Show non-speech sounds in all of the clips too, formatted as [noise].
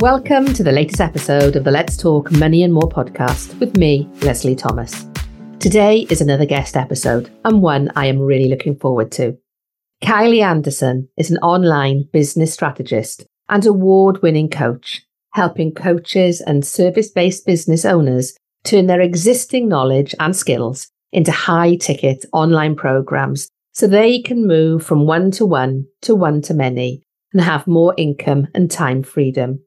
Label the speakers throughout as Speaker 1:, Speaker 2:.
Speaker 1: Welcome to the latest episode of the Let's Talk Money and More podcast with me, Leslie Thomas. Today is another guest episode and one I am really looking forward to. Kylie Anderson is an online business strategist and award winning coach, helping coaches and service based business owners turn their existing knowledge and skills into high ticket online programs so they can move from one to one to one to many and have more income and time freedom.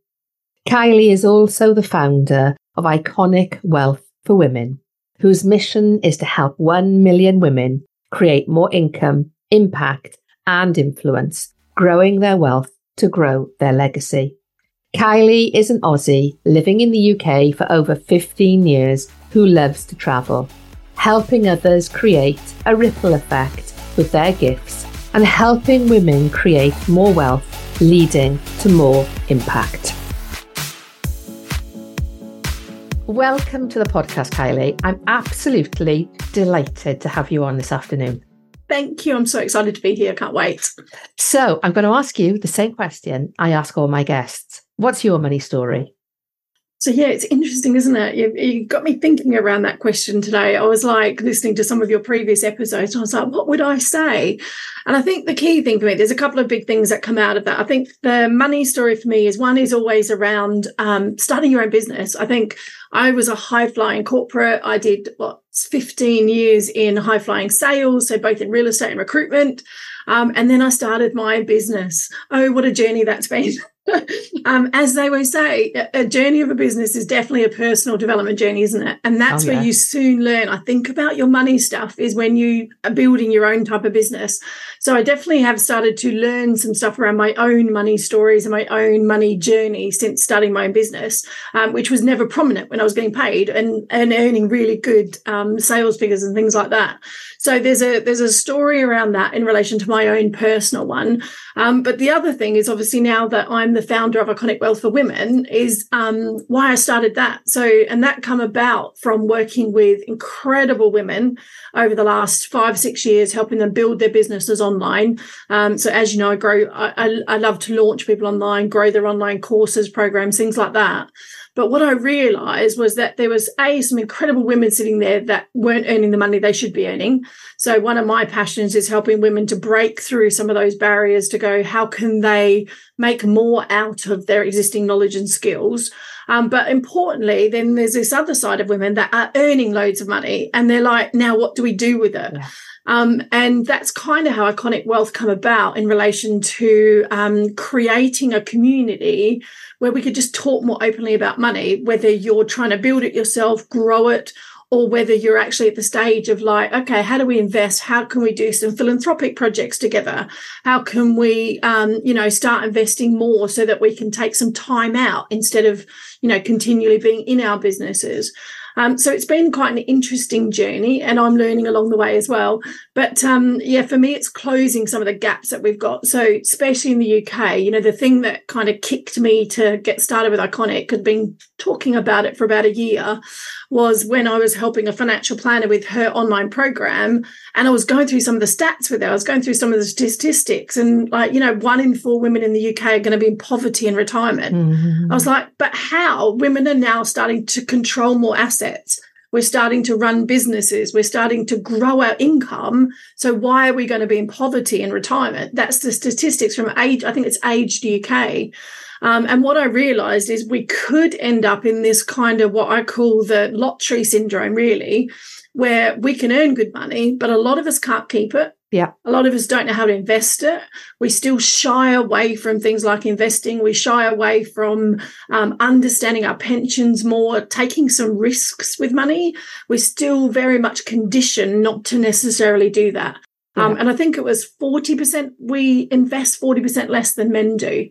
Speaker 1: Kylie is also the founder of Iconic Wealth for Women, whose mission is to help 1 million women create more income, impact, and influence, growing their wealth to grow their legacy. Kylie is an Aussie living in the UK for over 15 years who loves to travel helping others create a ripple effect with their gifts and helping women create more wealth, leading to more impact. Welcome to the podcast, Kylie. I'm absolutely delighted to have you on this afternoon.
Speaker 2: Thank you. I'm so excited to be here. Can't wait.
Speaker 1: So, I'm going to ask you the same question I ask all my guests. What's your money story?
Speaker 2: So yeah, it's interesting, isn't it? You, you, got me thinking around that question today. I was like listening to some of your previous episodes, I was like, what would I say? And I think the key thing for me, there's a couple of big things that come out of that. I think the money story for me is one is always around um, starting your own business. I think I was a high flying corporate. I did what 15 years in high flying sales, so both in real estate and recruitment. Um, and then I started my business. Oh, what a journey that's been. [laughs] [laughs] um, as they always say, a journey of a business is definitely a personal development journey, isn't it? And that's oh, yeah. where you soon learn. I think about your money stuff is when you are building your own type of business. So I definitely have started to learn some stuff around my own money stories and my own money journey since starting my own business, um, which was never prominent when I was getting paid and, and earning really good um, sales figures and things like that. So there's a there's a story around that in relation to my own personal one. Um, but the other thing is obviously now that I'm the founder of Iconic Wealth for Women is um, why I started that. So and that come about from working with incredible women over the last five six years, helping them build their businesses online. Um, so as you know, I grow. I, I, I love to launch people online, grow their online courses, programs, things like that. But what I realized was that there was a some incredible women sitting there that weren't earning the money they should be earning. So one of my passions is helping women to break through some of those barriers to go, how can they make more out of their existing knowledge and skills? Um, but importantly, then there's this other side of women that are earning loads of money and they're like, now what do we do with it? Yeah. Um, and that's kind of how Iconic Wealth come about in relation to um, creating a community where we could just talk more openly about money, whether you're trying to build it yourself, grow it, or whether you're actually at the stage of like, okay, how do we invest? How can we do some philanthropic projects together? How can we, um, you know, start investing more so that we can take some time out instead of, you know, continually being in our businesses? Um, so it's been quite an interesting journey, and I'm learning along the way as well. But um, yeah, for me, it's closing some of the gaps that we've got. So, especially in the UK, you know, the thing that kind of kicked me to get started with Iconic, had been talking about it for about a year, was when I was helping a financial planner with her online program. And I was going through some of the stats with her. I was going through some of the statistics. And like, you know, one in four women in the UK are going to be in poverty in retirement. Mm-hmm. I was like, but how? Women are now starting to control more assets. We're starting to run businesses. We're starting to grow our income. So why are we going to be in poverty in retirement? That's the statistics from age. I think it's Age UK. Um, and what I realized is we could end up in this kind of what I call the lottery syndrome, really, where we can earn good money, but a lot of us can't keep it.
Speaker 1: Yeah.
Speaker 2: A lot of us don't know how to invest it. We still shy away from things like investing. We shy away from um, understanding our pensions more, taking some risks with money. We're still very much conditioned not to necessarily do that. Yeah. Um, and I think it was 40% we invest 40% less than men do.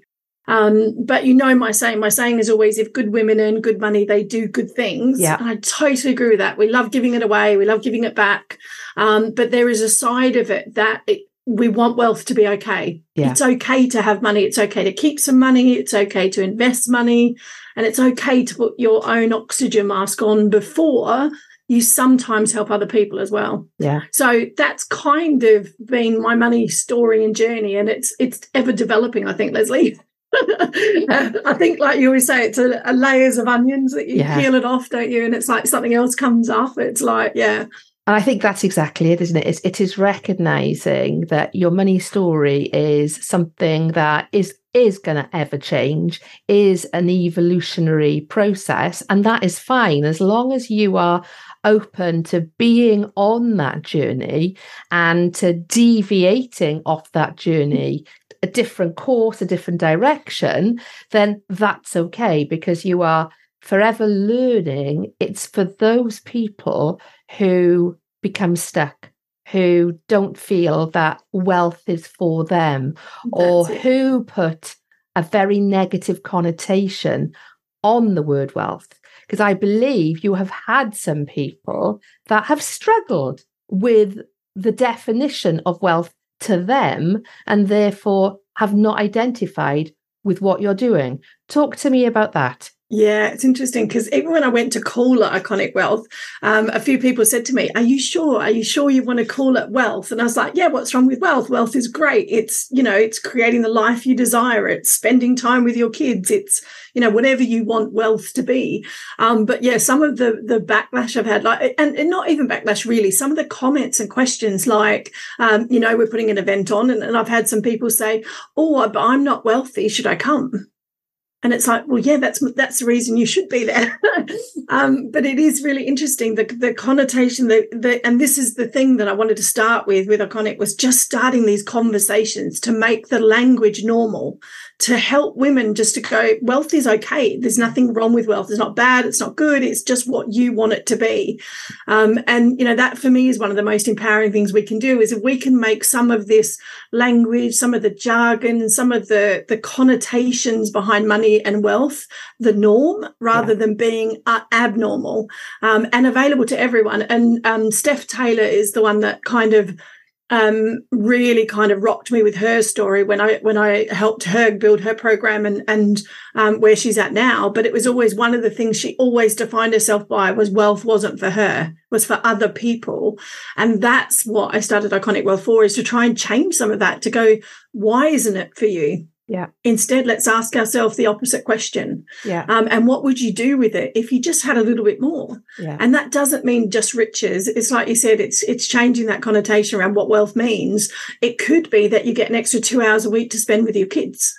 Speaker 2: Um, but you know my saying. My saying is always if good women earn good money, they do good things.
Speaker 1: Yeah.
Speaker 2: And I totally agree with that. We love giving it away, we love giving it back. Um, but there is a side of it that it, we want wealth to be okay.
Speaker 1: Yeah.
Speaker 2: It's okay to have money. It's okay to keep some money. It's okay to invest money. And it's okay to put your own oxygen mask on before you sometimes help other people as well.
Speaker 1: Yeah.
Speaker 2: So that's kind of been my money story and journey. And it's it's ever developing, I think, Leslie. [laughs] [laughs] I think, like you always say, it's a, a layers of onions that you yeah. peel it off, don't you? And it's like something else comes up. It's like, yeah.
Speaker 1: And I think that's exactly it, isn't it? It's, it is recognizing that your money story is something that is is going to ever change, is an evolutionary process, and that is fine as long as you are open to being on that journey and to deviating off that journey a different course, a different direction, then that's okay because you are forever learning. It's for those people who become stuck, who don't feel that wealth is for them, that's or it. who put a very negative connotation on the word wealth. Because I believe you have had some people that have struggled with the definition of wealth to them and therefore have not identified with what you're doing. Talk to me about that.
Speaker 2: Yeah, it's interesting because even when I went to call it Iconic Wealth, um, a few people said to me, Are you sure? Are you sure you want to call it wealth? And I was like, Yeah, what's wrong with wealth? Wealth is great. It's, you know, it's creating the life you desire. It's spending time with your kids. It's, you know, whatever you want wealth to be. Um, but yeah, some of the the backlash I've had, like, and, and not even backlash really, some of the comments and questions like, um, you know, we're putting an event on, and, and I've had some people say, Oh, but I'm not wealthy. Should I come? And it's like well yeah that's that's the reason you should be there. [laughs] Um, but it is really interesting. The, the connotation the, the and this is the thing that i wanted to start with with iconic was just starting these conversations to make the language normal to help women just to go wealth is okay. There's nothing wrong with wealth. It's not bad. It's not good. It's just what you want it to be. Um, and you know that for me is one of the most empowering things we can do is if we can make some of this language some of the jargon some of the the connotations behind money and wealth the norm rather yeah. than being uh, abnormal um, and available to everyone. And um, steph taylor is the one that kind of um, really kind of rocked me with her story when I when I helped her build her program and and um, where she's at now. But it was always one of the things she always defined herself by was wealth wasn't for her, was for other people, and that's what I started Iconic Wealth for is to try and change some of that to go, why isn't it for you?
Speaker 1: Yeah.
Speaker 2: Instead, let's ask ourselves the opposite question.
Speaker 1: Yeah.
Speaker 2: Um, and what would you do with it if you just had a little bit more?
Speaker 1: Yeah.
Speaker 2: And that doesn't mean just riches. It's like you said, it's it's changing that connotation around what wealth means. It could be that you get an extra two hours a week to spend with your kids.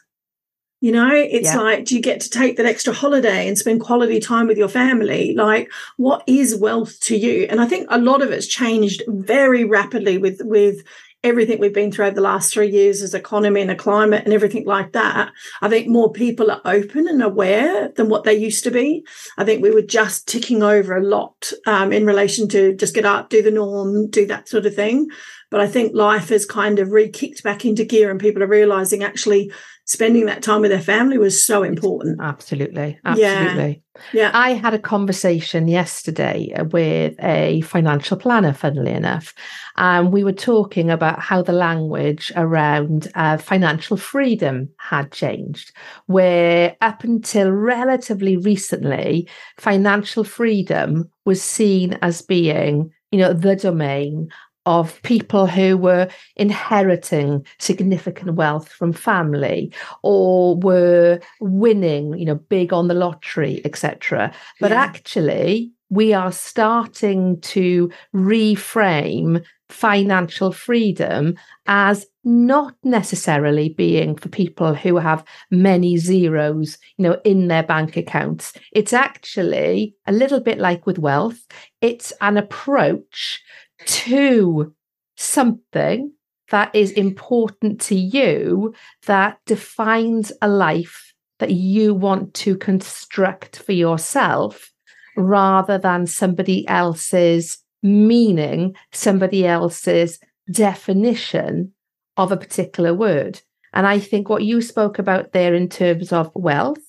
Speaker 2: You know, it's yeah. like, do you get to take that extra holiday and spend quality time with your family? Like, what is wealth to you? And I think a lot of it's changed very rapidly with with everything we've been through over the last three years as economy and a climate and everything like that, I think more people are open and aware than what they used to be. I think we were just ticking over a lot um, in relation to just get up, do the norm, do that sort of thing. But I think life has kind of re kicked back into gear and people are realizing actually spending that time with their family was so important.
Speaker 1: Absolutely. Absolutely.
Speaker 2: Yeah. yeah.
Speaker 1: I had a conversation yesterday with a financial planner, funnily enough, and we were talking about how the language around uh, financial freedom had changed, where up until relatively recently, financial freedom was seen as being, you know, the domain of people who were inheriting significant wealth from family or were winning, you know, big on the lottery, etc. But yeah. actually, we are starting to reframe financial freedom as not necessarily being for people who have many zeros you know in their bank accounts it's actually a little bit like with wealth it's an approach to something that is important to you that defines a life that you want to construct for yourself rather than somebody else's meaning, somebody else's definition of a particular word. And I think what you spoke about there in terms of wealth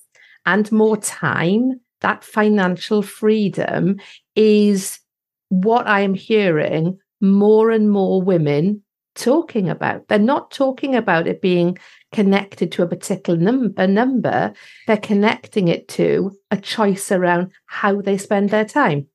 Speaker 1: and more time, that financial freedom is what I am hearing more and more women talking about. They're not talking about it being connected to a particular number, number. They're connecting it to a choice around how they spend their time.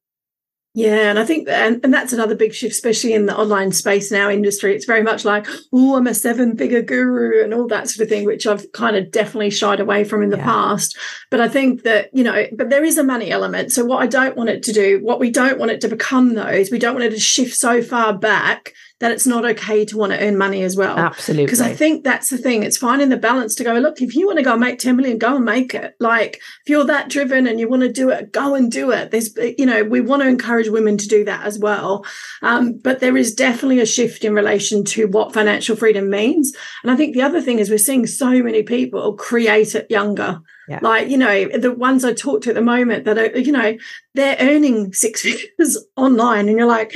Speaker 2: Yeah, and I think and, and that's another big shift, especially in the online space now industry. It's very much like, oh, I'm a seven figure guru and all that sort of thing, which I've kind of definitely shied away from in the yeah. past. But I think that, you know, but there is a money element. So what I don't want it to do, what we don't want it to become though, is we don't want it to shift so far back that it's not okay to want to earn money as well.
Speaker 1: Absolutely.
Speaker 2: Because I think that's the thing. It's finding the balance to go, look, if you want to go and make 10 million, go and make it. Like if you're that driven and you want to do it, go and do it. There's, you know, we want to encourage women to do that as well. Um, but there is definitely a shift in relation to what financial freedom means. And I think the other thing is we're seeing so many people create it younger. Yeah. Like, you know, the ones I talk to at the moment that are, you know, they're earning six figures [laughs] online. And you're like,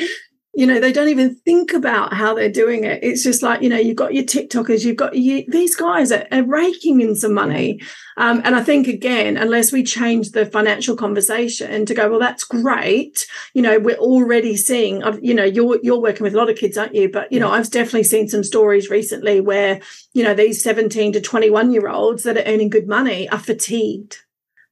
Speaker 2: you know they don't even think about how they're doing it. It's just like you know you've got your tiktokers you've got you, these guys are, are, raking in some money. Um, and i think again unless we change the financial conversation to go well that's great you know we're already seeing you know you're you're working with a lot of kids aren't you? But you know i've definitely seen some stories recently where you know these 17 to 21 year olds that are earning good money are fatigued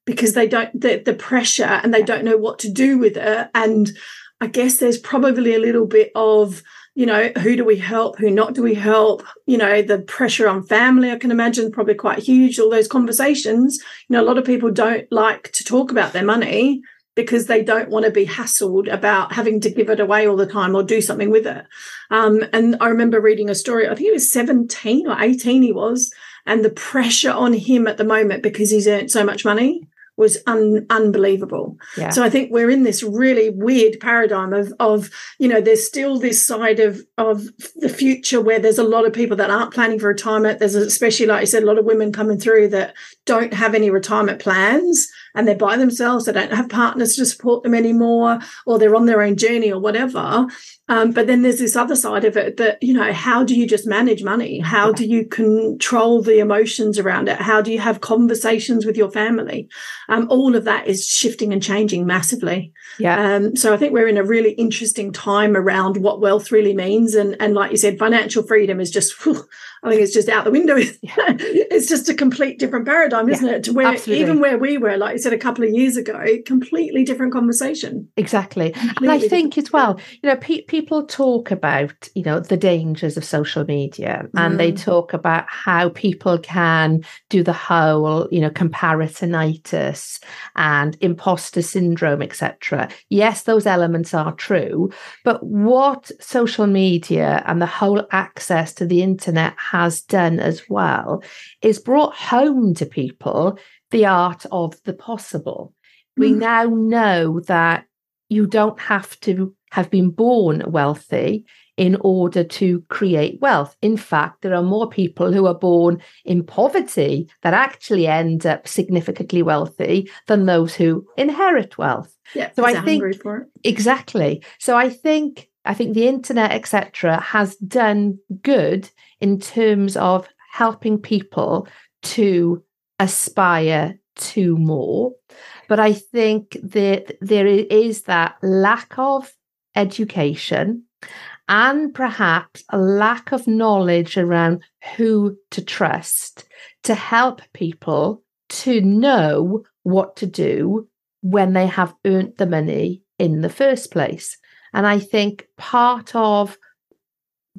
Speaker 2: because they don't the, the pressure and they don't know what to do with it. And I guess there's probably a little bit of, you know, who do we help, who not do we help? You know, the pressure on family, I can imagine, probably quite huge. All those conversations, you know, a lot of people don't like to talk about their money because they don't want to be hassled about having to give it away all the time or do something with it. Um, and I remember reading a story, I think he was 17 or 18 he was, and the pressure on him at the moment because he's earned so much money was un- unbelievable. Yeah. So I think we're in this really weird paradigm of of you know there's still this side of of the future where there's a lot of people that aren't planning for retirement. There's especially like I said, a lot of women coming through that don't have any retirement plans and they're by themselves. They don't have partners to support them anymore, or they're on their own journey or whatever. Um, but then there's this other side of it that, you know, how do you just manage money? How do you control the emotions around it? How do you have conversations with your family? Um, all of that is shifting and changing massively. Yeah. Um, so I think we're in a really interesting time around what wealth really means. And, and like you said, financial freedom is just, whew, I think it's just out the window. [laughs] it's just a complete different paradigm, isn't it? To where absolutely. even where we were, like you said a couple of years ago, completely different conversation.
Speaker 1: Exactly, completely and I think as well, you know, pe- people talk about you know the dangers of social media, and mm. they talk about how people can do the whole you know comparisonitis and imposter syndrome, etc. Yes, those elements are true, but what social media and the whole access to the internet has done as well is brought home to people the art of the possible. Mm. We now know that you don't have to have been born wealthy in order to create wealth. In fact, there are more people who are born in poverty that actually end up significantly wealthy than those who inherit wealth.
Speaker 2: Yeah, so I think
Speaker 1: exactly. So I think I think the internet, etc., has done good in terms of helping people to aspire to more. But I think that there is that lack of education and perhaps a lack of knowledge around who to trust to help people to know what to do when they have earned the money in the first place. And I think part of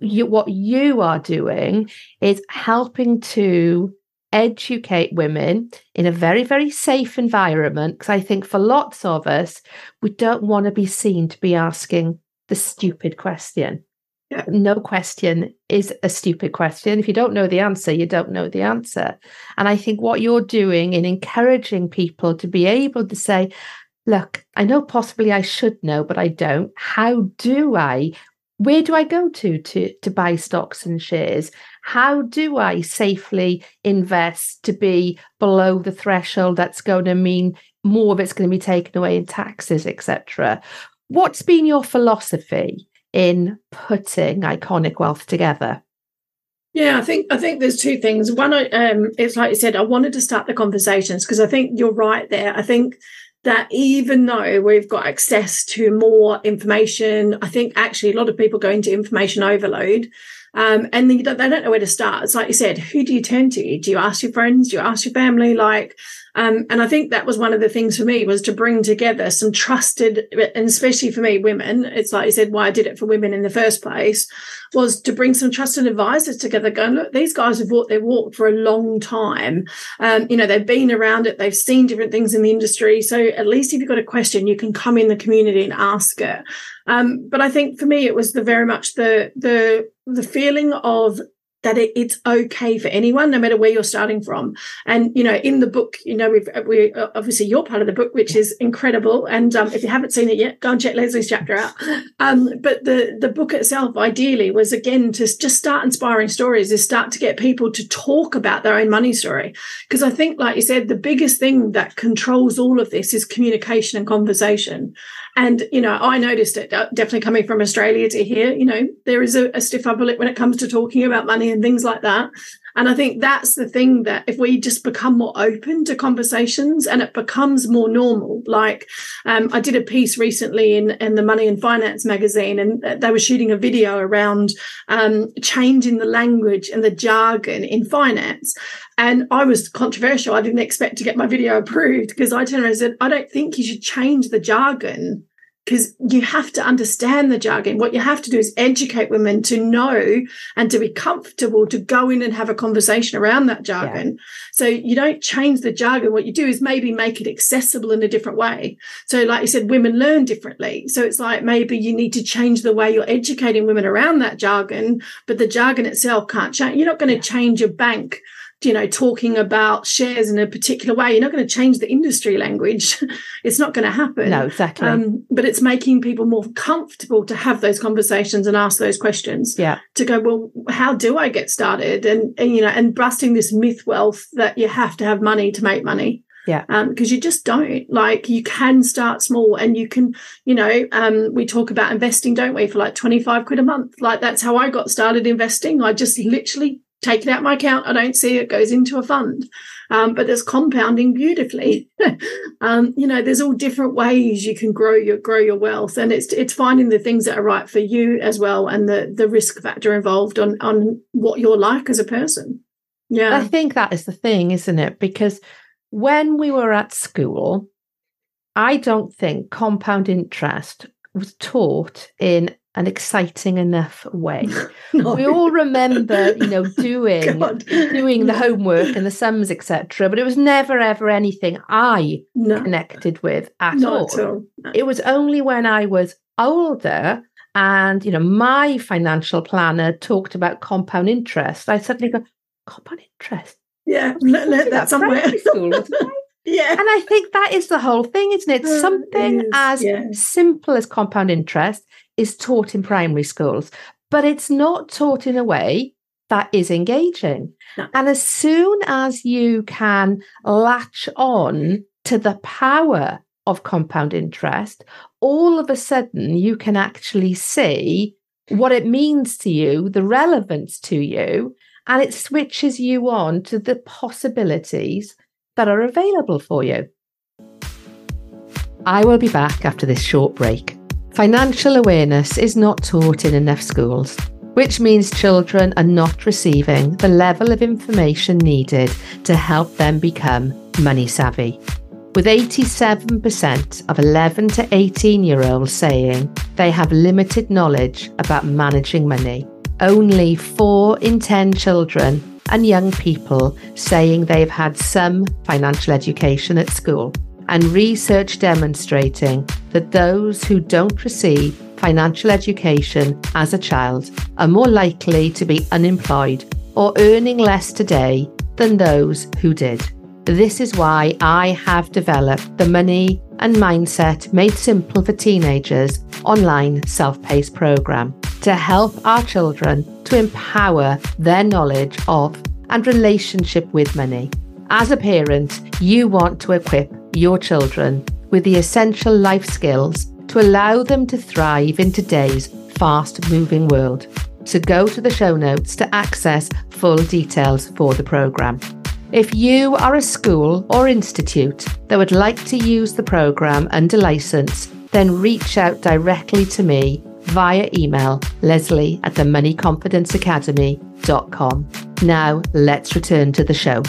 Speaker 1: you, what you are doing is helping to educate women in a very, very safe environment. Because I think for lots of us, we don't want to be seen to be asking the stupid question. Yeah. No question is a stupid question. If you don't know the answer, you don't know the answer. And I think what you're doing in encouraging people to be able to say, look, I know possibly I should know, but I don't. How do I? Where do I go to to to buy stocks and shares? How do I safely invest to be below the threshold that's going to mean more of it's going to be taken away in taxes, etc.? What's been your philosophy in putting iconic wealth together?
Speaker 2: Yeah, I think I think there's two things. One, um, it's like you said, I wanted to start the conversations because I think you're right there. I think that even though we've got access to more information, I think actually a lot of people go into information overload. Um, and don't, they don't know where to start. It's like you said, who do you turn to? Do you ask your friends? Do you ask your family? Like, um, and I think that was one of the things for me was to bring together some trusted, and especially for me, women. It's like you said, why I did it for women in the first place was to bring some trusted advisors together. Going, look, these guys have walked their walk for a long time. Um, you know, they've been around it. They've seen different things in the industry. So at least if you've got a question, you can come in the community and ask it. Um, but I think for me, it was the very much the the the feeling of that it, it's okay for anyone, no matter where you're starting from. And you know, in the book, you know, we've we obviously you're part of the book, which is incredible. And um, if you haven't seen it yet, go and check Leslie's chapter out. Um, but the the book itself, ideally, was again to just start inspiring stories, is start to get people to talk about their own money story. Because I think, like you said, the biggest thing that controls all of this is communication and conversation. And, you know, I noticed it uh, definitely coming from Australia to here, you know, there is a, a stiff upper lip when it comes to talking about money and things like that. And I think that's the thing that if we just become more open to conversations and it becomes more normal, like um, I did a piece recently in, in the Money and Finance magazine, and they were shooting a video around um, changing the language and the jargon in finance. And I was controversial. I didn't expect to get my video approved because I turned around and said, I don't think you should change the jargon because you have to understand the jargon. What you have to do is educate women to know and to be comfortable to go in and have a conversation around that jargon. Yeah. So you don't change the jargon. What you do is maybe make it accessible in a different way. So, like you said, women learn differently. So it's like maybe you need to change the way you're educating women around that jargon, but the jargon itself can't change. You're not going to yeah. change your bank you know, talking about shares in a particular way. You're not going to change the industry language. [laughs] it's not going to happen.
Speaker 1: No, exactly. Um,
Speaker 2: but it's making people more comfortable to have those conversations and ask those questions.
Speaker 1: Yeah.
Speaker 2: To go, well, how do I get started? And, and you know, and busting this myth wealth that you have to have money to make money.
Speaker 1: Yeah.
Speaker 2: Because um, you just don't. Like you can start small and you can, you know, um, we talk about investing, don't we, for like 25 quid a month. Like that's how I got started investing. I just literally take it out my account. I don't see it goes into a fund. Um, but there's compounding beautifully. [laughs] um, you know, there's all different ways you can grow your grow your wealth, and it's it's finding the things that are right for you as well, and the the risk factor involved on on what you're like as a person. Yeah,
Speaker 1: I think that is the thing, isn't it? Because when we were at school, I don't think compound interest was taught in an exciting enough way. [laughs] no. We all remember, you know, [laughs] doing doing the homework and the sums, etc. But it was never ever anything I no. connected with at
Speaker 2: Not
Speaker 1: all. At all. No. It was only when I was older and you know my financial planner talked about compound interest. I suddenly go, compound interest.
Speaker 2: Yeah, let, let that somewhere. [laughs]
Speaker 1: Yeah. And I think that is the whole thing, isn't it? Uh, Something it is, as yeah. simple as compound interest is taught in primary schools, but it's not taught in a way that is engaging. No. And as soon as you can latch on to the power of compound interest, all of a sudden you can actually see what it means to you, the relevance to you, and it switches you on to the possibilities that are available for you. I will be back after this short break. Financial awareness is not taught in enough schools, which means children are not receiving the level of information needed to help them become money savvy. With 87% of 11 to 18 year olds saying they have limited knowledge about managing money, only 4 in 10 children and young people saying they've had some financial education at school, and research demonstrating that those who don't receive financial education as a child are more likely to be unemployed or earning less today than those who did. This is why I have developed the Money and Mindset Made Simple for Teenagers online self paced program to help our children to empower their knowledge of and relationship with money. As a parent, you want to equip your children with the essential life skills to allow them to thrive in today's fast moving world. So go to the show notes to access full details for the programme. If you are a school or institute that would like to use the programme under licence, then reach out directly to me via email leslie at the moneyconfidenceacademy.com. Now, let's return to the show.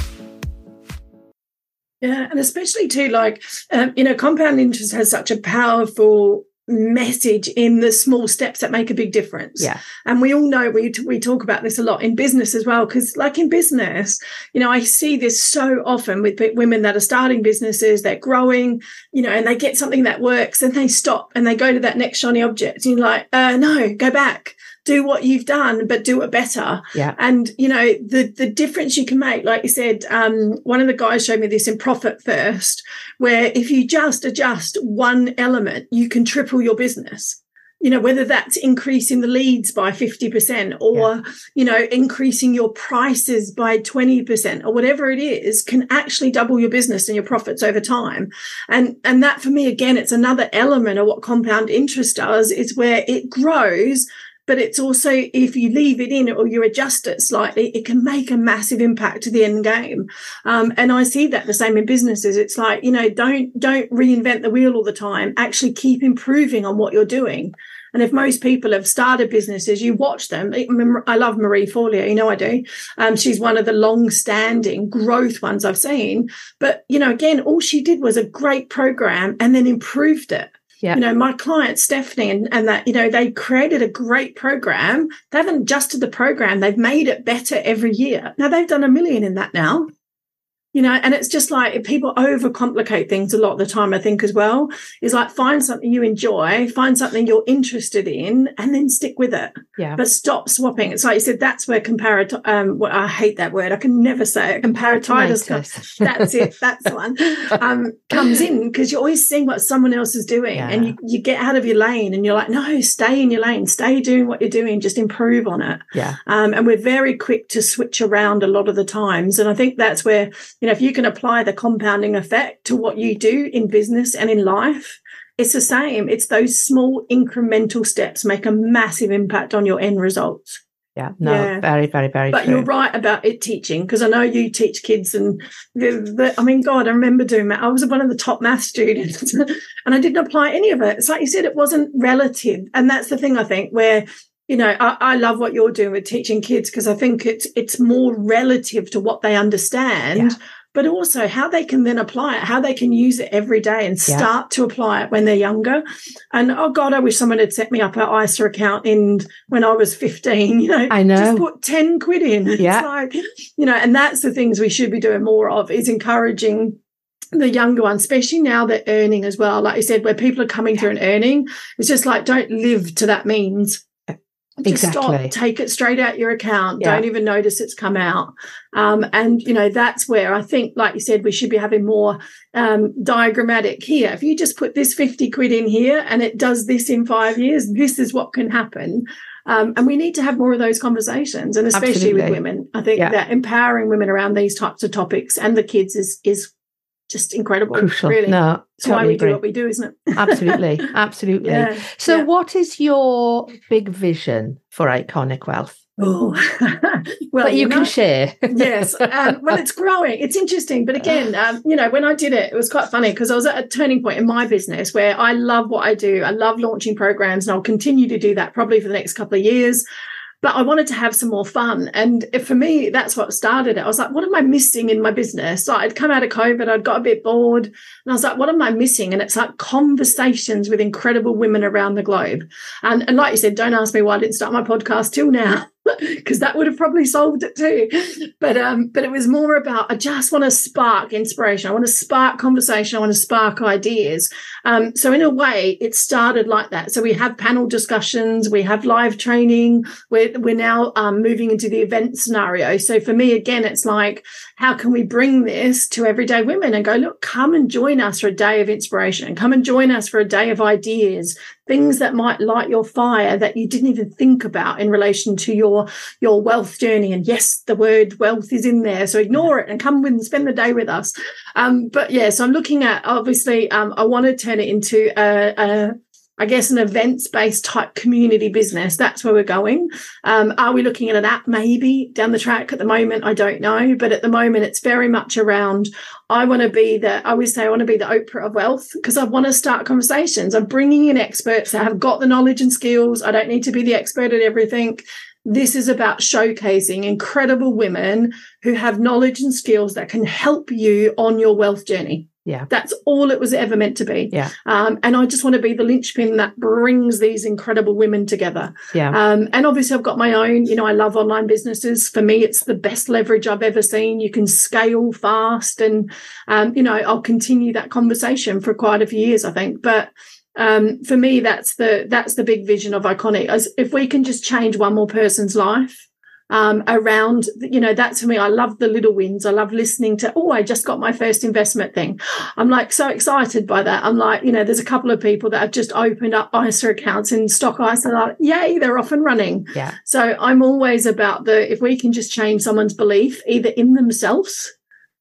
Speaker 2: Yeah, and especially too, like, um, you know, compound interest has such a powerful message in the small steps that make a big difference.
Speaker 1: Yeah.
Speaker 2: And we all know we we talk about this a lot in business as well because like in business, you know, I see this so often with women that are starting businesses, they're growing, you know, and they get something that works and they stop and they go to that next shiny object and you're like, uh no, go back do what you've done, but do it better.
Speaker 1: Yeah.
Speaker 2: And you know, the the difference you can make, like you said, um, one of the guys showed me this in Profit First, where if you just adjust one element, you can triple your business you know whether that's increasing the leads by 50% or yeah. you know increasing your prices by 20% or whatever it is can actually double your business and your profits over time and and that for me again it's another element of what compound interest does is where it grows but it's also if you leave it in or you adjust it slightly, it can make a massive impact to the end game. Um, and I see that the same in businesses. It's like you know, don't don't reinvent the wheel all the time. Actually, keep improving on what you're doing. And if most people have started businesses, you watch them. I love Marie Forleo, you know I do. Um, she's one of the long-standing growth ones I've seen. But you know, again, all she did was a great program and then improved it.
Speaker 1: Yeah.
Speaker 2: You know, my client Stephanie and, and that, you know, they created a great program. They haven't adjusted the program. They've made it better every year. Now they've done a million in that now you know and it's just like people overcomplicate things a lot of the time i think as well is like find something you enjoy find something you're interested in and then stick with it.
Speaker 1: Yeah.
Speaker 2: But stop swapping. It's like you said that's where comparative um well, i hate that word. I can never say it. Comparatitis [laughs] that's it. That's the one. Um comes in because you're always seeing what someone else is doing yeah. and you, you get out of your lane and you're like no stay in your lane. Stay doing what you're doing. Just improve on it.
Speaker 1: Yeah.
Speaker 2: Um and we're very quick to switch around a lot of the times and i think that's where you know, if you can apply the compounding effect to what you do in business and in life, it's the same. It's those small incremental steps make a massive impact on your end results.
Speaker 1: Yeah, no, yeah. very, very, very.
Speaker 2: But
Speaker 1: true.
Speaker 2: you're right about it teaching because I know you teach kids, and the, the, I mean, God, I remember doing that. I was one of the top math students, [laughs] and I didn't apply any of it. It's like you said, it wasn't relative, and that's the thing I think where you know I, I love what you're doing with teaching kids because I think it's it's more relative to what they understand. Yeah but also how they can then apply it, how they can use it every day and start yeah. to apply it when they're younger. And oh God, I wish someone had set me up an ISA account in when I was 15, [laughs] you know,
Speaker 1: I know.
Speaker 2: just put 10 quid in.
Speaker 1: Yeah.
Speaker 2: It's like, you know, and that's the things we should be doing more of is encouraging the younger ones, especially now they're earning as well. Like you said, where people are coming through and earning, it's just like don't live to that means. Just
Speaker 1: exactly.
Speaker 2: stop, take it straight out your account. Yeah. Don't even notice it's come out. Um, and you know that's where I think, like you said, we should be having more um, diagrammatic here. If you just put this fifty quid in here and it does this in five years, this is what can happen. Um, and we need to have more of those conversations, and especially Absolutely. with women. I think yeah. that empowering women around these types of topics and the kids is is just incredible.
Speaker 1: Crucial.
Speaker 2: Really.
Speaker 1: No,
Speaker 2: That's totally why we agree. do what we do, isn't it? [laughs]
Speaker 1: absolutely. Absolutely. Yeah, so, yeah. what is your big vision for Iconic Wealth?
Speaker 2: Oh, [laughs]
Speaker 1: well, but you, you know, can share.
Speaker 2: yes. Um, well, it's growing. It's interesting. But again, [laughs] um, you know, when I did it, it was quite funny because I was at a turning point in my business where I love what I do. I love launching programs and I'll continue to do that probably for the next couple of years but I wanted to have some more fun. And for me, that's what started it. I was like, what am I missing in my business? So I'd come out of COVID, I'd got a bit bored, and I was like, what am I missing? And it's like conversations with incredible women around the globe. And, and like you said, don't ask me why I didn't start my podcast till now. [laughs] because that would have probably solved it too. But um, but it was more about I just want to spark inspiration. I want to spark conversation. I want to spark ideas. Um, so in a way, it started like that. So we have panel discussions, we have live training. We're we're now um, moving into the event scenario. So for me, again, it's like how can we bring this to everyday women and go look, come and join us for a day of inspiration, come and join us for a day of ideas, things that might light your fire that you didn't even think about in relation to your your wealth journey. And yes the word wealth is in there so ignore it and come and spend the day with us. Um, but yeah so i'm looking at obviously um, i want to turn it into a, a I guess an events based type community business. That's where we're going. Um, are we looking at an app maybe down the track at the moment? I don't know. But at the moment, it's very much around I want to be the, I always say, I want to be the Oprah of wealth because I want to start conversations. I'm bringing in experts that have got the knowledge and skills. I don't need to be the expert at everything. This is about showcasing incredible women who have knowledge and skills that can help you on your wealth journey.
Speaker 1: Yeah.
Speaker 2: That's all it was ever meant to be.
Speaker 1: Yeah.
Speaker 2: Um, and I just want to be the linchpin that brings these incredible women together.
Speaker 1: Yeah.
Speaker 2: Um, and obviously, I've got my own, you know, I love online businesses. For me, it's the best leverage I've ever seen. You can scale fast. And, um, you know, I'll continue that conversation for quite a few years, I think. But, um, for me, that's the that's the big vision of iconic. As if we can just change one more person's life, um, around, you know, that's for me. I love the little wins. I love listening to, oh, I just got my first investment thing. I'm like so excited by that. I'm like, you know, there's a couple of people that have just opened up ISA accounts in stock ISA. Like, yay, they're off and running.
Speaker 1: Yeah.
Speaker 2: So I'm always about the, if we can just change someone's belief, either in themselves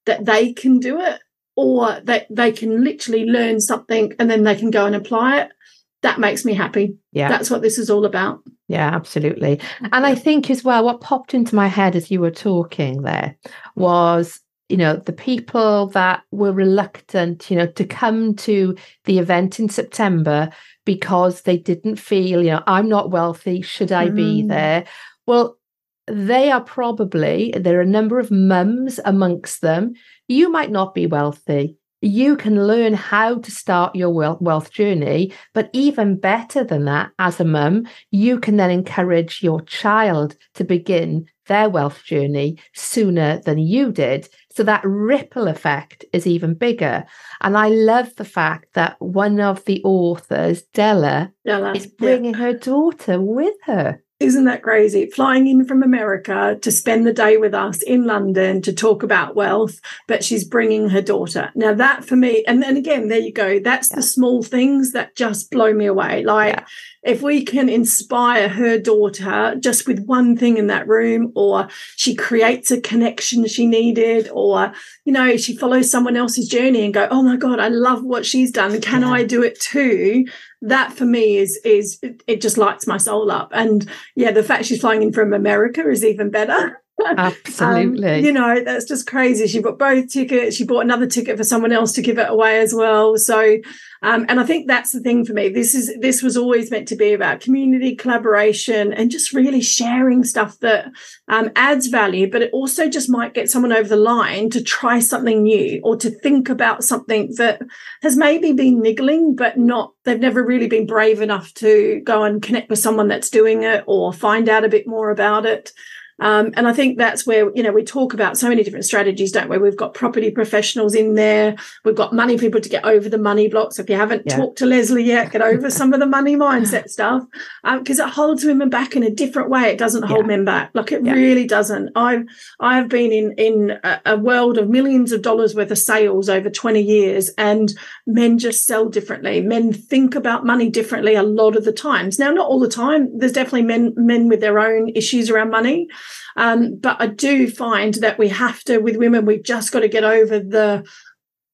Speaker 2: that they can do it or that they can literally learn something and then they can go and apply it that makes me happy.
Speaker 1: Yeah.
Speaker 2: That's what this is all about.
Speaker 1: Yeah, absolutely. And I think as well, what popped into my head as you were talking there was, you know, the people that were reluctant, you know, to come to the event in September because they didn't feel, you know, I'm not wealthy. Should I mm. be there? Well, they are probably, there are a number of mums amongst them. You might not be wealthy you can learn how to start your wealth journey. But even better than that, as a mum, you can then encourage your child to begin their wealth journey sooner than you did. So that ripple effect is even bigger. And I love the fact that one of the authors, Della, Della is bringing yeah. her daughter with her.
Speaker 2: Isn't that crazy? Flying in from America to spend the day with us in London to talk about wealth, but she's bringing her daughter. Now, that for me, and then again, there you go. That's yeah. the small things that just blow me away. Like, yeah. If we can inspire her daughter just with one thing in that room, or she creates a connection she needed, or, you know, she follows someone else's journey and go, oh my God, I love what she's done. Can yeah. I do it too? that for me is is it just lights my soul up and yeah the fact she's flying in from america is even better
Speaker 1: absolutely
Speaker 2: um, you know that's just crazy she bought both tickets she bought another ticket for someone else to give it away as well so um, and I think that's the thing for me. This is this was always meant to be about community collaboration and just really sharing stuff that um, adds value, but it also just might get someone over the line to try something new or to think about something that has maybe been niggling, but not they've never really been brave enough to go and connect with someone that's doing it or find out a bit more about it. Um, and I think that's where, you know, we talk about so many different strategies, don't we? We've got property professionals in there. We've got money people to get over the money blocks. If you haven't yeah. talked to Leslie yet, get over some of the money mindset stuff because um, it holds women back in a different way. It doesn't hold yeah. men back. Like it yeah. really doesn't. I've, I've been in, in a, a world of millions of dollars worth of sales over 20 years and men just sell differently. Men think about money differently a lot of the times. Now, not all the time. There's definitely men, men with their own issues around money. Um, but I do find that we have to, with women, we've just got to get over the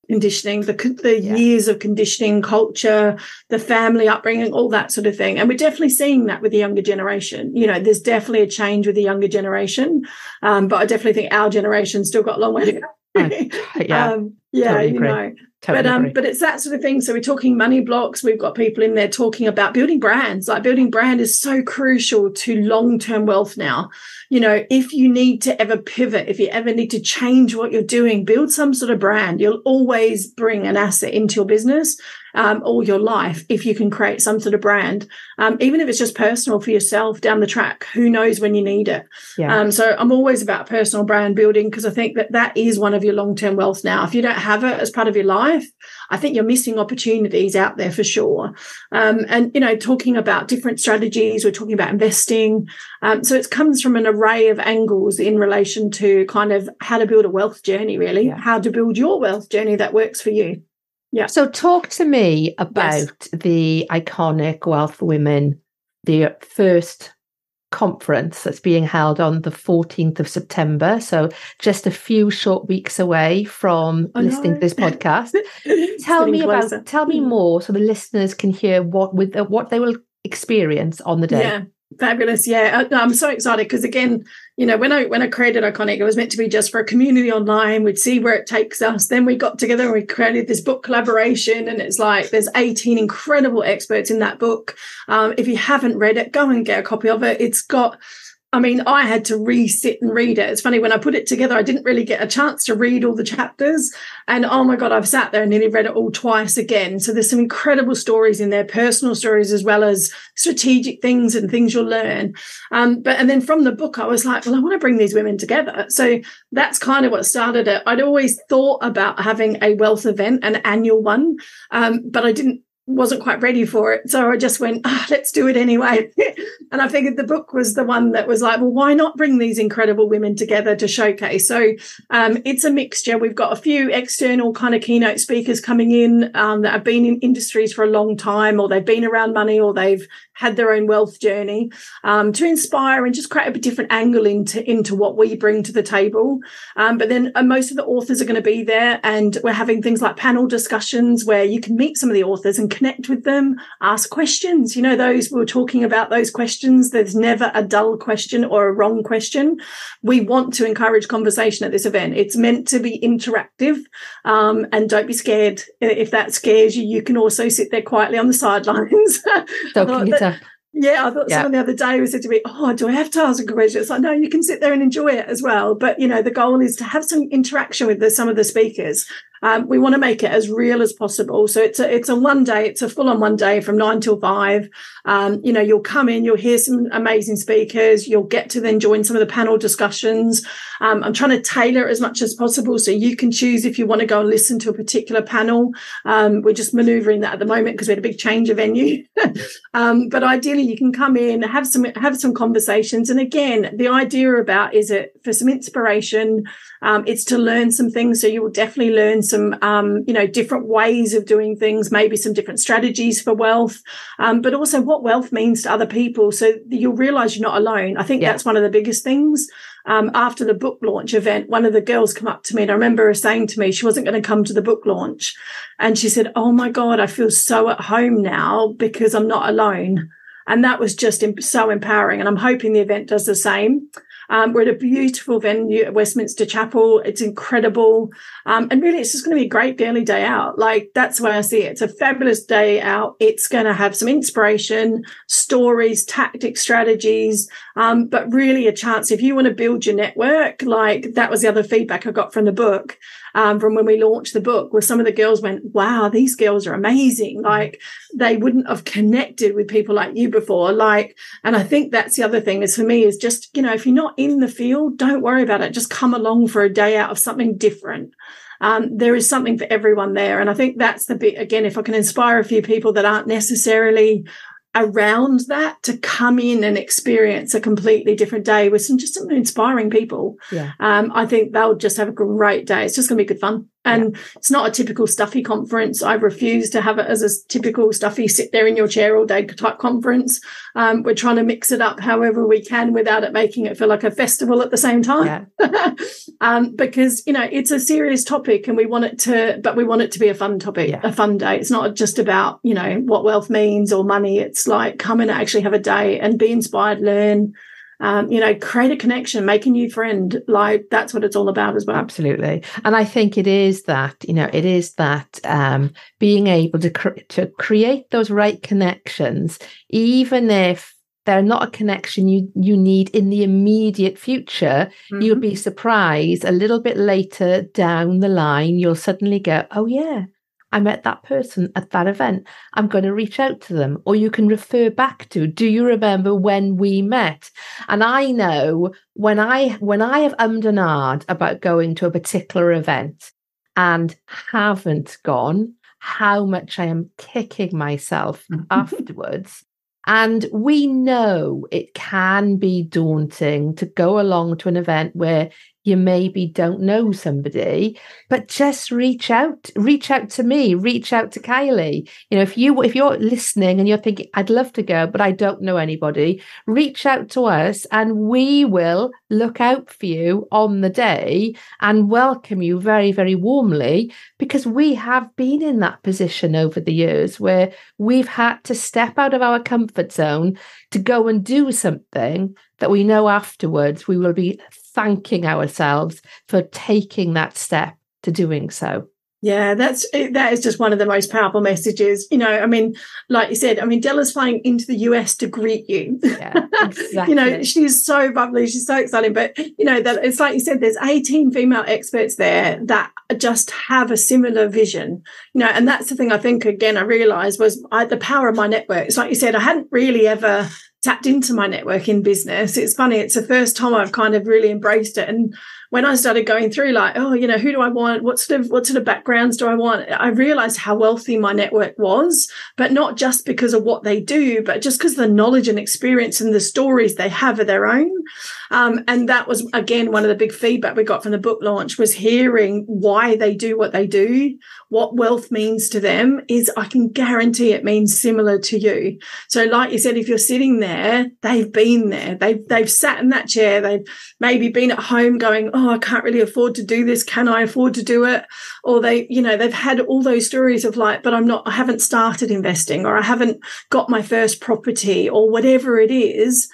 Speaker 2: conditioning, the the yeah. years of conditioning, culture, the family upbringing, all that sort of thing. And we're definitely seeing that with the younger generation. You know, there's definitely a change with the younger generation, um, but I definitely think our generation still got a long way to go.
Speaker 1: yeah, [laughs] um,
Speaker 2: yeah, totally you know. Totally but um, but it's that sort of thing. So we're talking money blocks. We've got people in there talking about building brands. Like building brand is so crucial to long term wealth now. you know, if you need to ever pivot, if you ever need to change what you're doing, build some sort of brand. You'll always bring an asset into your business um, all your life if you can create some sort of brand, um, even if it's just personal for yourself down the track. Who knows when you need it? Yeah. Um, so I'm always about personal brand building because I think that that is one of your long term wealth now. If you don't have it as part of your life, I think you're missing opportunities out there for sure. Um, and you know, talking about different strategies, we're talking about investing. Um, so it comes from an array of angles in relation to kind of how to build a wealth journey, really, yeah. how to build your wealth journey that works for you.
Speaker 1: Yeah. So talk to me about yes. the iconic Wealth Women, the first conference that's being held on the 14th of September. So just a few short weeks away from oh, listening no. to this podcast. [laughs] tell me closer. about tell me more so the listeners can hear what with uh, what they will experience on the day.
Speaker 2: Yeah. Fabulous. Yeah. Uh, I'm so excited because again, you know, when I when I created Iconic, it was meant to be just for a community online. We'd see where it takes us. Then we got together and we created this book collaboration. And it's like there's 18 incredible experts in that book. Um, if you haven't read it, go and get a copy of it. It's got I mean, I had to re-sit and read it. It's funny when I put it together, I didn't really get a chance to read all the chapters. And oh my God, I've sat there and nearly read it all twice again. So there's some incredible stories in there, personal stories as well as strategic things and things you'll learn. Um, but and then from the book, I was like, well, I want to bring these women together. So that's kind of what started it. I'd always thought about having a wealth event, an annual one, um, but I didn't wasn't quite ready for it. So I just went, oh, let's do it anyway. [laughs] and I figured the book was the one that was like, well, why not bring these incredible women together to showcase? So um, it's a mixture. We've got a few external kind of keynote speakers coming in um, that have been in industries for a long time, or they've been around money, or they've had their own wealth journey um, to inspire and just create a different angle into, into what we bring to the table. Um, but then uh, most of the authors are going to be there, and we're having things like panel discussions where you can meet some of the authors and connect with them, ask questions. You know, those we were talking about those questions. There's never a dull question or a wrong question. We want to encourage conversation at this event. It's meant to be interactive, um, and don't be scared. If that scares you, you can also sit there quietly on the sidelines. [laughs]
Speaker 1: Soaking it up.
Speaker 2: Yeah, I thought yeah. someone the other day was said to me, "Oh, do I have to ask a question?" It's like, no, you can sit there and enjoy it as well. But you know, the goal is to have some interaction with the, some of the speakers um, we want to make it as real as possible. So it's a it's a one day, it's a full on one day from nine till five. Um, you know, you'll come in, you'll hear some amazing speakers, you'll get to then join some of the panel discussions. Um, I'm trying to tailor as much as possible so you can choose if you want to go and listen to a particular panel. Um, we're just manoeuvring that at the moment because we had a big change of venue. [laughs] Um, but ideally, you can come in, have some have some conversations, and again, the idea about is it for some inspiration. Um, it's to learn some things. So you will definitely learn some, um, you know, different ways of doing things, maybe some different strategies for wealth, um, but also what wealth means to other people. So you'll realize you're not alone. I think yeah. that's one of the biggest things. Um, after the book launch event, one of the girls come up to me and I remember her saying to me she wasn't going to come to the book launch. And she said, Oh my God, I feel so at home now because I'm not alone. And that was just so empowering. And I'm hoping the event does the same. Um, we're at a beautiful venue at Westminster Chapel. It's incredible. Um, and really, it's just going to be a great daily day out. Like, that's the way I see it. It's a fabulous day out. It's going to have some inspiration, stories, tactics, strategies, um, but really a chance if you want to build your network. Like, that was the other feedback I got from the book um, from when we launched the book, where some of the girls went, "Wow, these girls are amazing!" Like they wouldn't have connected with people like you before. Like, and I think that's the other thing is for me is just you know if you're not in the field, don't worry about it. Just come along for a day out of something different. Um, there is something for everyone there. And I think that's the bit, again, if I can inspire a few people that aren't necessarily around that to come in and experience a completely different day with some just some inspiring people.
Speaker 1: Yeah.
Speaker 2: Um, I think they'll just have a great day. It's just going to be good fun. And yeah. it's not a typical stuffy conference. I refuse to have it as a typical stuffy sit there in your chair all day type conference. Um, we're trying to mix it up however we can without it making it feel like a festival at the same time. Yeah. [laughs] um, because, you know, it's a serious topic and we want it to, but we want it to be a fun topic, yeah. a fun day. It's not just about, you know, what wealth means or money. It's like come and actually have a day and be inspired, learn, um, you know, create a connection, make a new friend. Like that's what it's all about as well.
Speaker 1: Absolutely, and I think it is that you know it is that um, being able to cr- to create those right connections, even if they're not a connection you you need in the immediate future mm-hmm. you'll be surprised a little bit later down the line you'll suddenly go oh yeah I met that person at that event. I'm going to reach out to them. Or you can refer back to, do you remember when we met? And I know when I when I have ummed and ahed about going to a particular event and haven't gone, how much I am kicking myself [laughs] afterwards. And we know it can be daunting to go along to an event where you maybe don't know somebody, but just reach out, reach out to me, reach out to Kylie. You know, if you if you're listening and you're thinking, I'd love to go, but I don't know anybody, reach out to us and we will look out for you on the day and welcome you very, very warmly because we have been in that position over the years where we've had to step out of our comfort zone to go and do something that we know afterwards we will be thanking ourselves for taking that step to doing so.
Speaker 2: Yeah, that's eh, that is just one of the most powerful messages. You know, I mean, like you said, I mean, Della's flying into the US to greet you. Yeah, exactly. [laughs] you know, she's so bubbly, she's so exciting. But you know, that it's like you said, there's 18 female experts there that just have a similar vision. You know, and that's the thing I think again I realized was I, the power of my network. It's like you said, I hadn't really ever tapped into my network in business. It's funny, it's the first time I've kind of really embraced it. And when I started going through, like, oh, you know, who do I want? What sort of what sort of backgrounds do I want? I realized how wealthy my network was, but not just because of what they do, but just because the knowledge and experience and the stories they have are their own. Um, and that was again one of the big feedback we got from the book launch was hearing why they do what they do, what wealth means to them. Is I can guarantee it means similar to you. So, like you said, if you're sitting there, they've been there. They've they've sat in that chair. They've maybe been at home going, "Oh, I can't really afford to do this. Can I afford to do it?" Or they, you know, they've had all those stories of like, "But I'm not. I haven't started investing, or I haven't got my first property, or whatever it is."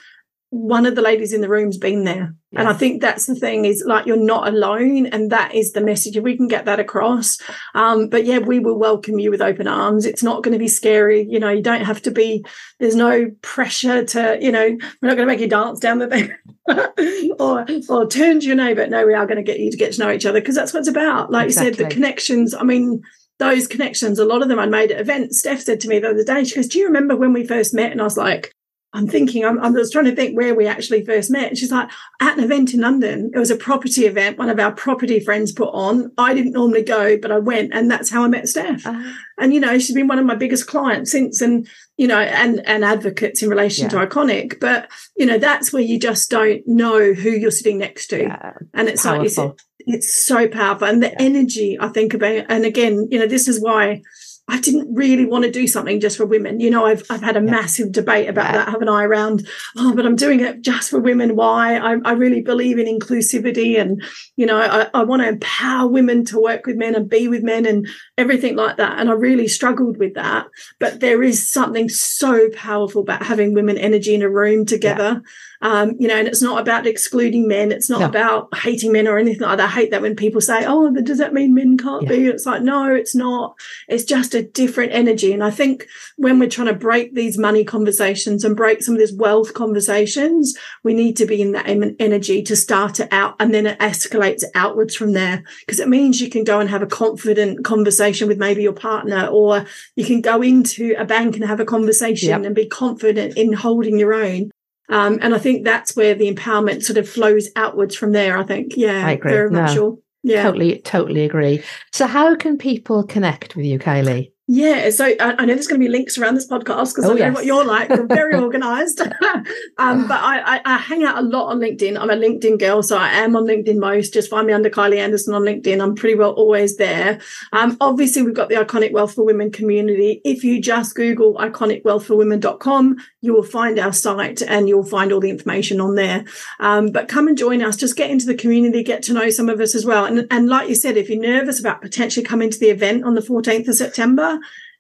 Speaker 2: One of the ladies in the room's been there. Yes. And I think that's the thing is like you're not alone. And that is the message. If we can get that across. Um, but yeah, we will welcome you with open arms. It's not going to be scary. You know, you don't have to be, there's no pressure to, you know, we're not going to make you dance down the thing [laughs] or, or turn to your neighbor. No, we are going to get you to get to know each other because that's what it's about. Like exactly. you said, the connections. I mean, those connections, a lot of them I made at events. Steph said to me the other day, she goes, Do you remember when we first met? And I was like, I'm thinking, I'm, I was trying to think where we actually first met. And she's like, at an event in London. It was a property event, one of our property friends put on. I didn't normally go, but I went, and that's how I met Steph. Uh-huh. And, you know, she's been one of my biggest clients since, and, you know, and, and advocates in relation yeah. to Iconic. But, you know, that's where you just don't know who you're sitting next to. Yeah. And it's powerful. like, it's, it's so powerful. And the yeah. energy I think about, and again, you know, this is why I didn't really want to do something just for women. You know, I've I've had a yeah. massive debate about yeah. that, haven't I? Around oh, but I'm doing it just for women. Why? I, I really believe in inclusivity, and you know, I, I want to empower women to work with men and be with men and everything like that. And I really struggled with that. But there is something so powerful about having women energy in a room together. Yeah um, you know, and it's not about excluding men. It's not no. about hating men or anything like that. I hate that when people say, "Oh, does that mean men can't be?" It's like, no, it's not. It's just a different energy. And I think when we're trying to break these money conversations and break some of these wealth conversations, we need to be in that energy to start it out, and then it escalates outwards from there. Because it means you can go and have a confident conversation with maybe your partner, or you can go into a bank and have a conversation yep. and be confident in holding your own um, and I think that's where the empowerment sort of flows outwards from there. I think, yeah,
Speaker 1: I agree.
Speaker 2: very much no, sure. Yeah,
Speaker 1: totally, totally agree. So, how can people connect with you, Kylie?
Speaker 2: Yeah, so I, I, know there's going to be links around this podcast because oh, I know yes. what you're like. You're very [laughs] organized. [laughs] um, but I, I, I, hang out a lot on LinkedIn. I'm a LinkedIn girl, so I am on LinkedIn most. Just find me under Kylie Anderson on LinkedIn. I'm pretty well always there. Um, obviously, we've got the Iconic Wealth for Women community. If you just Google iconicwealthforwomen.com, you will find our site and you'll find all the information on there. Um, but come and join us. Just get into the community, get to know some of us as well. And, and like you said, if you're nervous about potentially coming to the event on the 14th of September,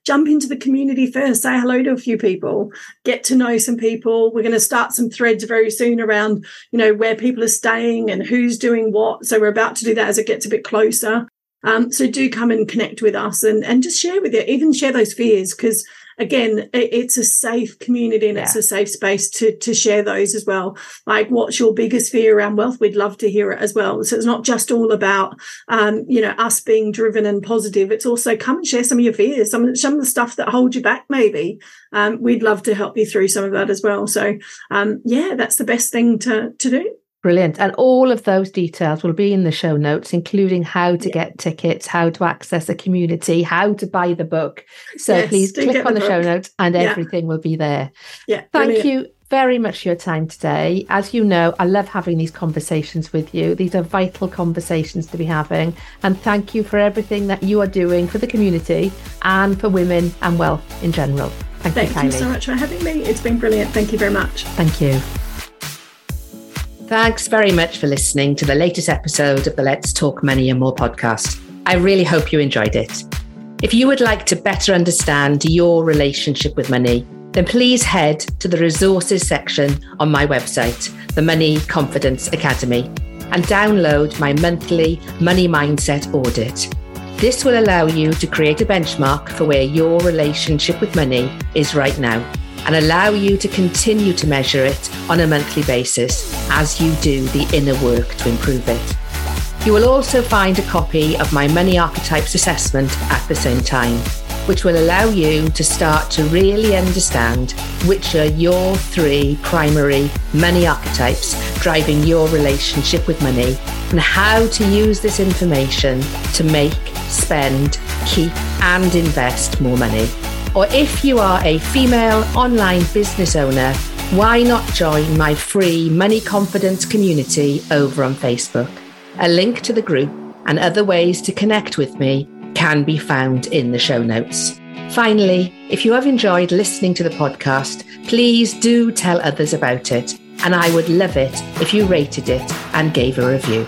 Speaker 2: jump into the community first, say hello to a few people, get to know some people. We're going to start some threads very soon around, you know, where people are staying and who's doing what. So we're about to do that as it gets a bit closer. Um, so do come and connect with us and, and just share with you, even share those fears because again, it's a safe community and yeah. it's a safe space to to share those as well. Like, what's your biggest fear around wealth? We'd love to hear it as well. So it's not just all about um, you know us being driven and positive. It's also come and share some of your fears, some some of the stuff that hold you back. Maybe um, we'd love to help you through some of that as well. So um, yeah, that's the best thing to to do.
Speaker 1: Brilliant. And all of those details will be in the show notes, including how to yeah. get tickets, how to access a community, how to buy the book. So yes, please click on the, the show notes and yeah. everything will be there.
Speaker 2: Yeah.
Speaker 1: Thank brilliant. you very much for your time today. As you know, I love having these conversations with you. These are vital conversations to be having. And thank you for everything that you are doing for the community and for women and wealth in general.
Speaker 2: Thank, thank you, you so much for having me. It's been brilliant. Thank you very much.
Speaker 1: Thank you. Thanks very much for listening to the latest episode of the Let's Talk Money and More podcast. I really hope you enjoyed it. If you would like to better understand your relationship with money, then please head to the resources section on my website, the Money Confidence Academy, and download my monthly money mindset audit. This will allow you to create a benchmark for where your relationship with money is right now and allow you to continue to measure it on a monthly basis as you do the inner work to improve it. You will also find a copy of my Money Archetypes assessment at the same time, which will allow you to start to really understand which are your three primary money archetypes driving your relationship with money and how to use this information to make, spend, keep, and invest more money. Or if you are a female online business owner, why not join my free Money Confidence community over on Facebook? A link to the group and other ways to connect with me can be found in the show notes. Finally, if you have enjoyed listening to the podcast, please do tell others about it. And I would love it if you rated it and gave a review.